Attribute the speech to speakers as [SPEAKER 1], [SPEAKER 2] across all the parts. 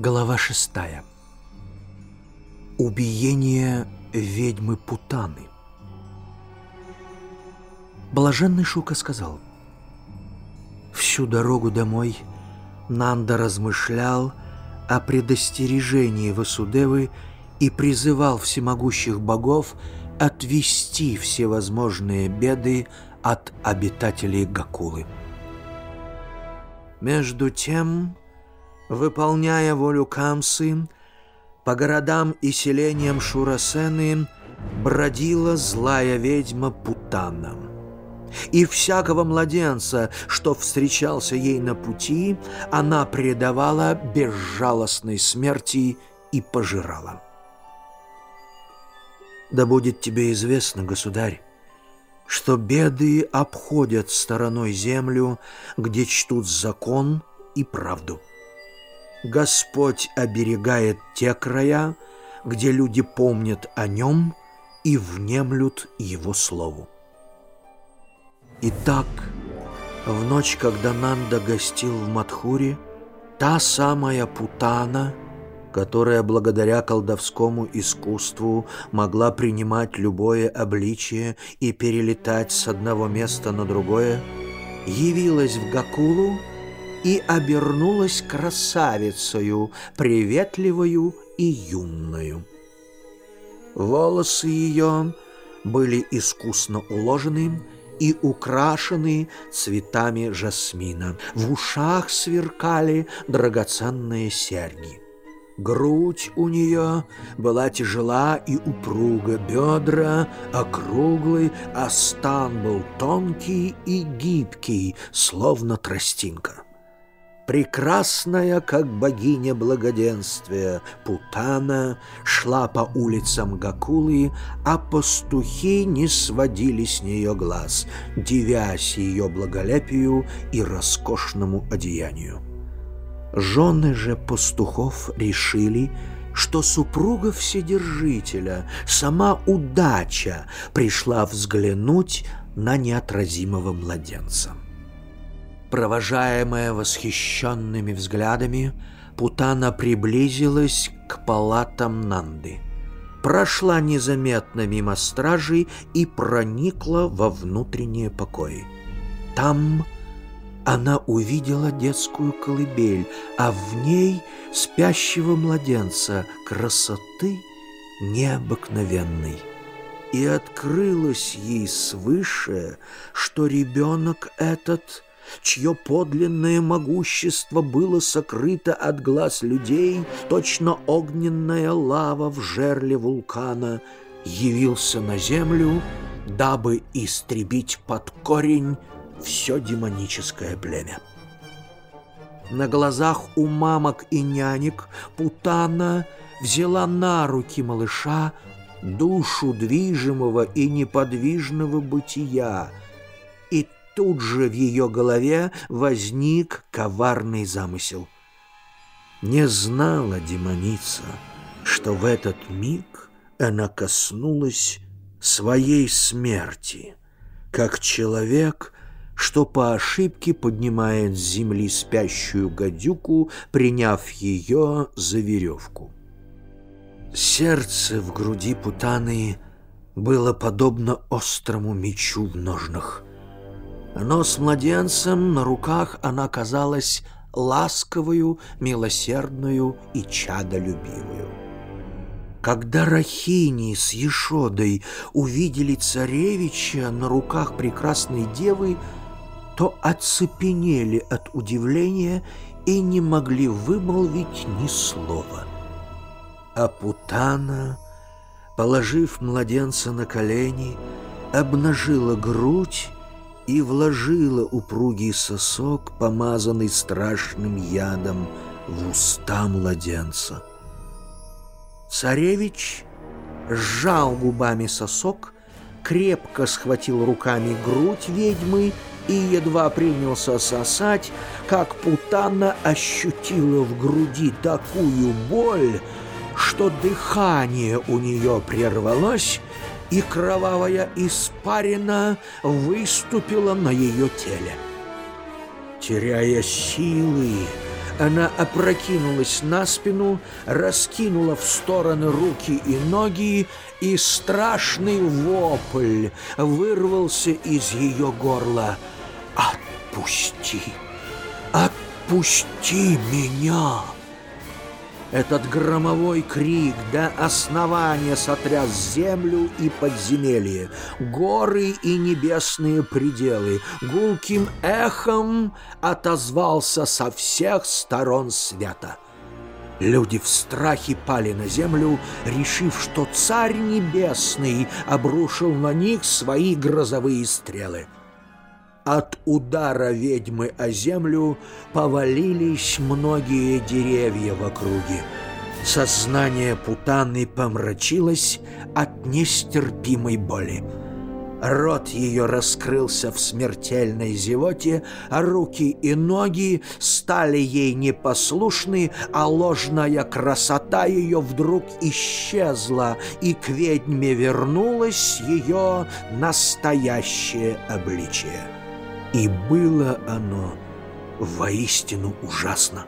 [SPEAKER 1] Глава шестая. Убиение ведьмы Путаны. Блаженный Шука сказал, «Всю дорогу домой Нанда размышлял о предостережении Васудевы и призывал всемогущих богов отвести всевозможные беды от обитателей Гакулы. Между тем, выполняя волю Камсы, по городам и селениям Шурасены бродила злая ведьма Путана. И всякого младенца, что встречался ей на пути, она предавала безжалостной смерти и пожирала. Да будет тебе известно, государь, что беды обходят стороной землю, где чтут закон и правду. Господь оберегает те края, где люди помнят о нем и внемлют его слову. Итак, в ночь, когда Нанда гостил в Мадхуре, та самая Путана — которая благодаря колдовскому искусству могла принимать любое обличие и перелетать с одного места на другое, явилась в Гакулу и обернулась красавицею, приветливою и юною. Волосы ее были искусно уложены и украшены цветами жасмина. В ушах сверкали драгоценные серьги. Грудь у нее была тяжела и упруга, бедра округлые, а стан был тонкий и гибкий, словно тростинка. Прекрасная, как богиня благоденствия, Путана шла по улицам Гакулы, а пастухи не сводили с нее глаз, дивясь ее благолепию и роскошному одеянию. Жены же пастухов решили, что супруга Вседержителя, сама удача, пришла взглянуть на неотразимого младенца. Провожаемая восхищенными взглядами, Путана приблизилась к палатам Нанды, прошла незаметно мимо стражей и проникла во внутренние покои. Там она увидела детскую колыбель, а в ней спящего младенца красоты необыкновенной. И открылось ей свыше, что ребенок этот, чье подлинное могущество было сокрыто от глаз людей, точно огненная лава в жерле вулкана, явился на землю, дабы истребить под корень все демоническое племя. На глазах у мамок и нянек Путана взяла на руки малыша душу движимого и неподвижного бытия, и тут же в ее голове возник коварный замысел. Не знала демоница, что в этот миг она коснулась своей смерти, как человек — что по ошибке поднимает с земли спящую гадюку, приняв ее за веревку. Сердце в груди Путаны было подобно острому мечу в ножнах. Но с младенцем на руках она казалась ласковую, милосердную и чадолюбивую. Когда Рахини с Ешодой увидели царевича на руках прекрасной девы, то оцепенели от удивления и не могли вымолвить ни слова. А Путана, положив младенца на колени, обнажила грудь и вложила упругий сосок, помазанный страшным ядом, в уста младенца. Царевич сжал губами сосок, крепко схватил руками грудь ведьмы и едва принялся сосать, как Путана ощутила в груди такую боль, что дыхание у нее прервалось, и кровавая испарина выступила на ее теле. Теряя силы, Она опрокинулась на спину, раскинула в стороны руки и ноги, и страшный вопль вырвался из ее горла. «Отпусти! Отпусти меня!» Этот громовой крик до основания сотряс землю и подземелье, горы и небесные пределы. Гулким эхом отозвался со всех сторон света. Люди в страхе пали на землю, решив, что Царь Небесный обрушил на них свои грозовые стрелы. От удара ведьмы о землю повалились многие деревья в округе. Сознание Путаны помрачилось от нестерпимой боли. Рот ее раскрылся в смертельной зевоте, а руки и ноги стали ей непослушны, а ложная красота ее вдруг исчезла, и к ведьме вернулось ее настоящее обличие. И было оно воистину ужасно.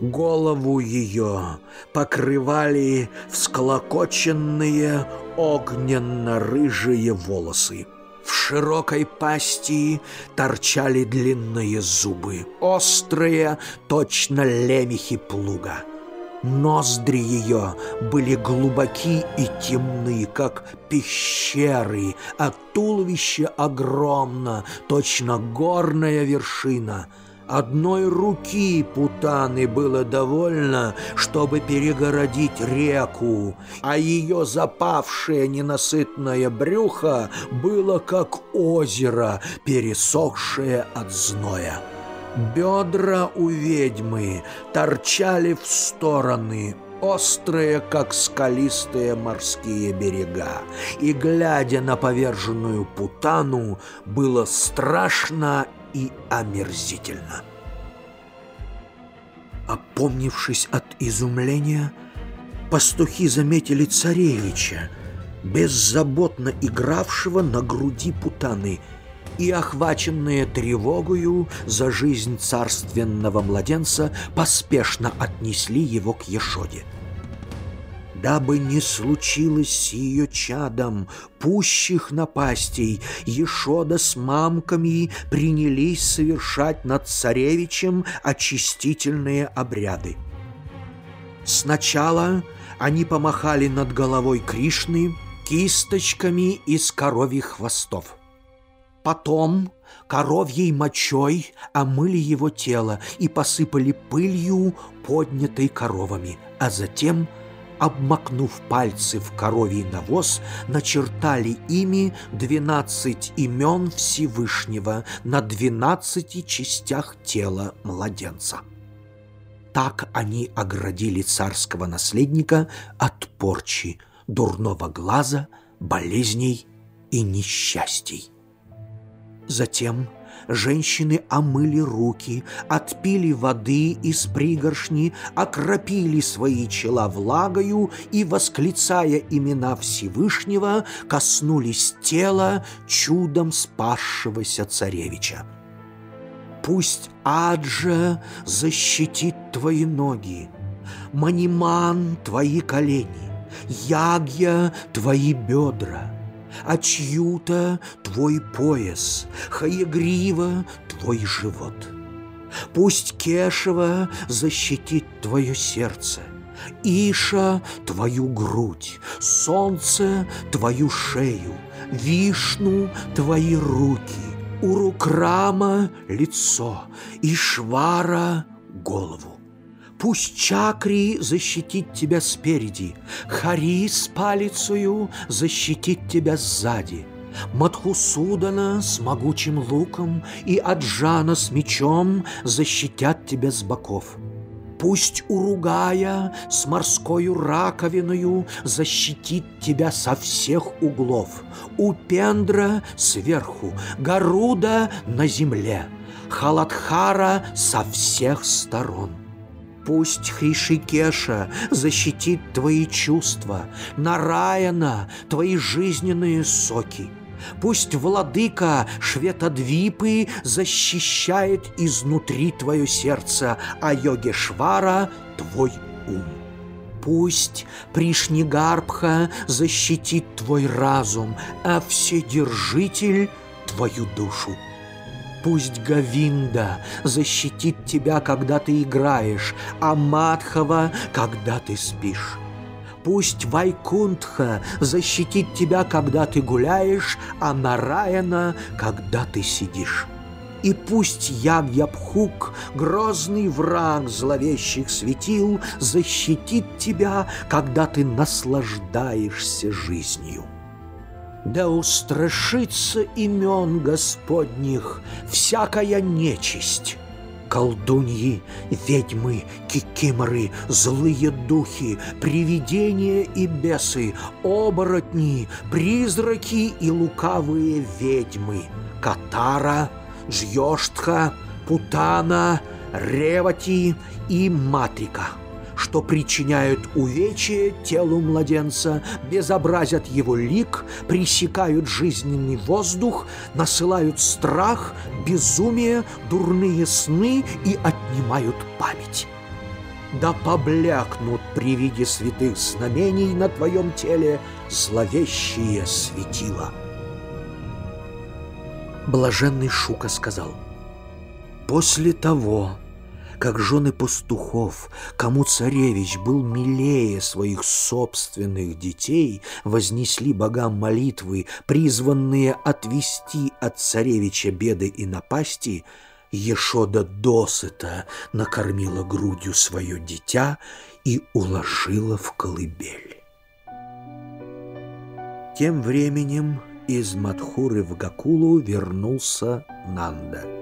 [SPEAKER 1] Голову ее покрывали всклокоченные огненно-рыжие волосы. В широкой пасти торчали длинные зубы, острые, точно лемехи плуга. Ноздри ее были глубоки и темны, как пещеры, а туловище огромно, точно горная вершина. Одной руки Путаны было довольно, чтобы перегородить реку, а ее запавшее ненасытное брюхо было как озеро, пересохшее от зноя. Бедра у ведьмы торчали в стороны, острые, как скалистые морские берега, и, глядя на поверженную путану, было страшно и омерзительно. Опомнившись от изумления, пастухи заметили царевича, беззаботно игравшего на груди путаны – и, охваченные тревогою за жизнь царственного младенца, поспешно отнесли его к Ешоде. Дабы не случилось с ее чадом пущих напастей, Ешода с мамками принялись совершать над царевичем очистительные обряды. Сначала они помахали над головой Кришны кисточками из коровьих хвостов – Потом коровьей мочой омыли его тело и посыпали пылью, поднятой коровами, а затем, обмакнув пальцы в коровий навоз, начертали ими двенадцать имен Всевышнего на двенадцати частях тела младенца. Так они оградили царского наследника от порчи, дурного глаза, болезней и несчастий. Затем женщины омыли руки, отпили воды из пригоршни, окропили свои чела влагою и, восклицая имена Всевышнего, коснулись тела чудом спасшегося царевича. Пусть Аджа защитит твои ноги, Маниман – твои колени, Ягья – твои бедра – а чью-то твой пояс, Хаегрива твой живот. Пусть Кешева защитит твое сердце, Иша — твою грудь, солнце — твою шею, Вишну — твои руки, Урукрама — лицо, Ишвара — голову. Пусть чакри защитит тебя спереди, Хари с палицею защитит тебя сзади, Мадхусудана с могучим луком и Аджана с мечом защитят тебя с боков. Пусть Уругая с морскою раковиною защитит тебя со всех углов, Упендра сверху, Гаруда на земле, Халадхара со всех сторон. Пусть Хришикеша защитит твои чувства, Нараяна — твои жизненные соки, Пусть владыка Шветодвипы защищает изнутри твое сердце, а Йогешвара — твой ум. Пусть Пришнигарбха защитит твой разум, а Вседержитель — твою душу. Пусть Гавинда защитит тебя, когда ты играешь, а Мадхава, когда ты спишь. Пусть Вайкунтха защитит тебя, когда ты гуляешь, а Нараяна, когда ты сидишь. И пусть Ягьябхук, грозный враг зловещих светил, защитит тебя, когда ты наслаждаешься жизнью. Да устрашится имен Господних всякая нечисть, колдуньи, ведьмы, кикиморы, злые духи, привидения и бесы, оборотни, призраки и лукавые ведьмы, Катара, Жьештха, Путана, Ревати и Матрика – что причиняют увечья телу младенца, безобразят его лик, пресекают жизненный воздух, насылают страх, безумие, дурные сны и отнимают память. Да поблекнут при виде святых знамений на твоем теле зловещие светила. Блаженный Шука сказал, «После того, как жены пастухов, кому царевич был милее своих собственных детей, вознесли богам молитвы, призванные отвести от царевича беды и напасти, Ешода досыта накормила грудью свое дитя и уложила в колыбель. Тем временем из Мадхуры в Гакулу вернулся Нанда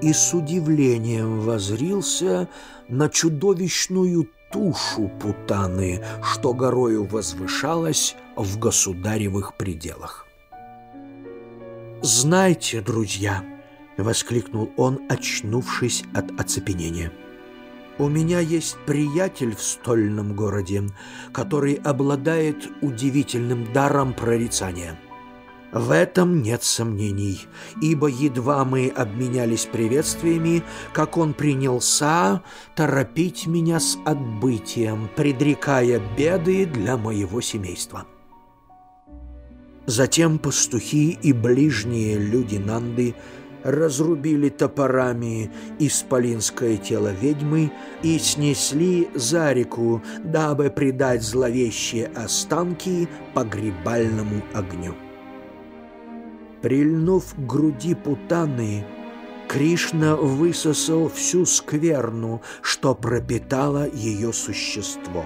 [SPEAKER 1] и с удивлением возрился на чудовищную тушу Путаны, что горою возвышалась в государевых пределах. «Знайте, друзья!» — воскликнул он, очнувшись от оцепенения. «У меня есть приятель в стольном городе, который обладает удивительным даром прорицания». В этом нет сомнений, ибо едва мы обменялись приветствиями, как он принялся торопить меня с отбытием, предрекая беды для моего семейства. Затем пастухи и ближние люди Нанды разрубили топорами исполинское тело ведьмы и снесли за реку, дабы придать зловещие останки погребальному огню. Прильнув к груди Путаны, Кришна высосал всю скверну, что пропитало ее существо.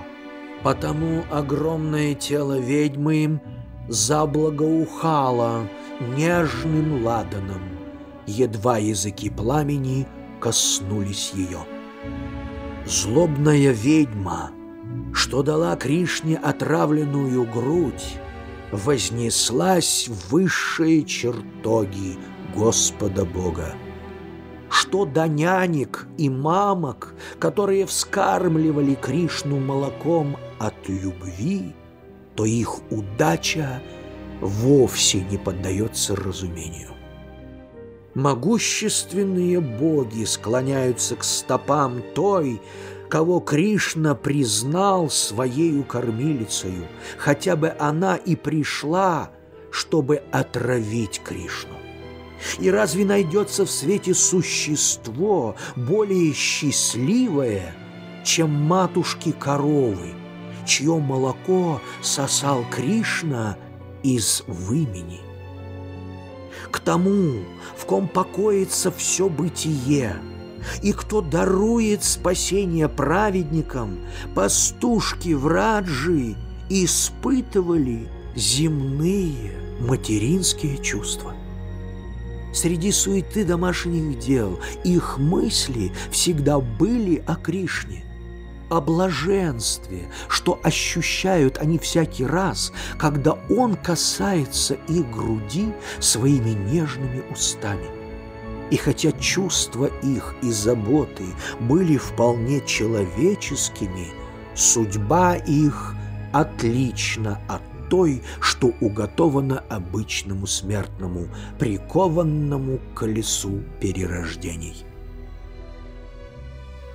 [SPEAKER 1] Потому огромное тело ведьмы заблагоухало нежным ладаном, едва языки пламени коснулись ее. Злобная ведьма, что дала Кришне отравленную грудь, вознеслась в высшие чертоги Господа Бога. Что до нянек и мамок, которые вскармливали Кришну молоком от любви, то их удача вовсе не поддается разумению. Могущественные боги склоняются к стопам той, кого Кришна признал своею кормилицею, хотя бы она и пришла, чтобы отравить Кришну. И разве найдется в свете существо более счастливое, чем матушки-коровы, чье молоко сосал Кришна из вымени? К тому, в ком покоится все бытие – и кто дарует спасение праведникам, пастушки в Раджи испытывали земные материнские чувства. Среди суеты домашних дел их мысли всегда были о Кришне, о блаженстве, что ощущают они всякий раз, когда Он касается их груди своими нежными устами – и хотя чувства их и заботы были вполне человеческими, судьба их отлична от той, что уготовано обычному смертному, прикованному к колесу перерождений.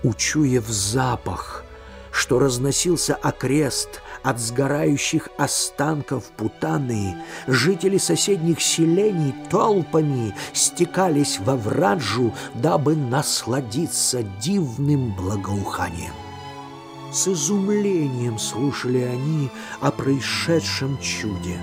[SPEAKER 1] Учуяв запах, что разносился окрест от сгорающих останков Путаны, жители соседних селений толпами стекались во Враджу, дабы насладиться дивным благоуханием. С изумлением слушали они о происшедшем чуде,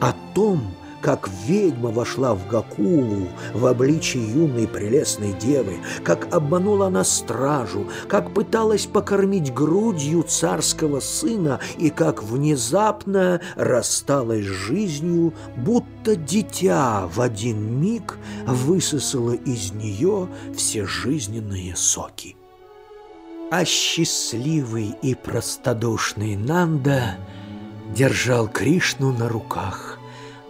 [SPEAKER 1] о том, как ведьма вошла в Гакулу в обличии юной прелестной девы, как обманула она стражу, как пыталась покормить грудью царского сына и как внезапно рассталась с жизнью, будто дитя в один миг высосало из нее все жизненные соки. А счастливый и простодушный Нанда держал Кришну на руках,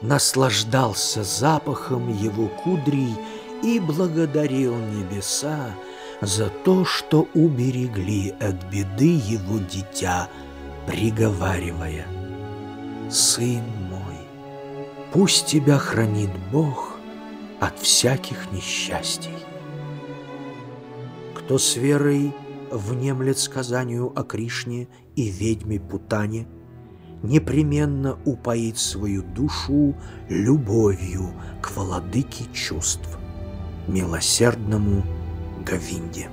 [SPEAKER 1] наслаждался запахом его кудрей и благодарил небеса за то, что уберегли от беды его дитя, приговаривая «Сын мой, пусть тебя хранит Бог от всяких несчастий». Кто с верой внемлет сказанию о Кришне и ведьме Путане, непременно упоит свою душу любовью к владыке чувств, милосердному Говинде.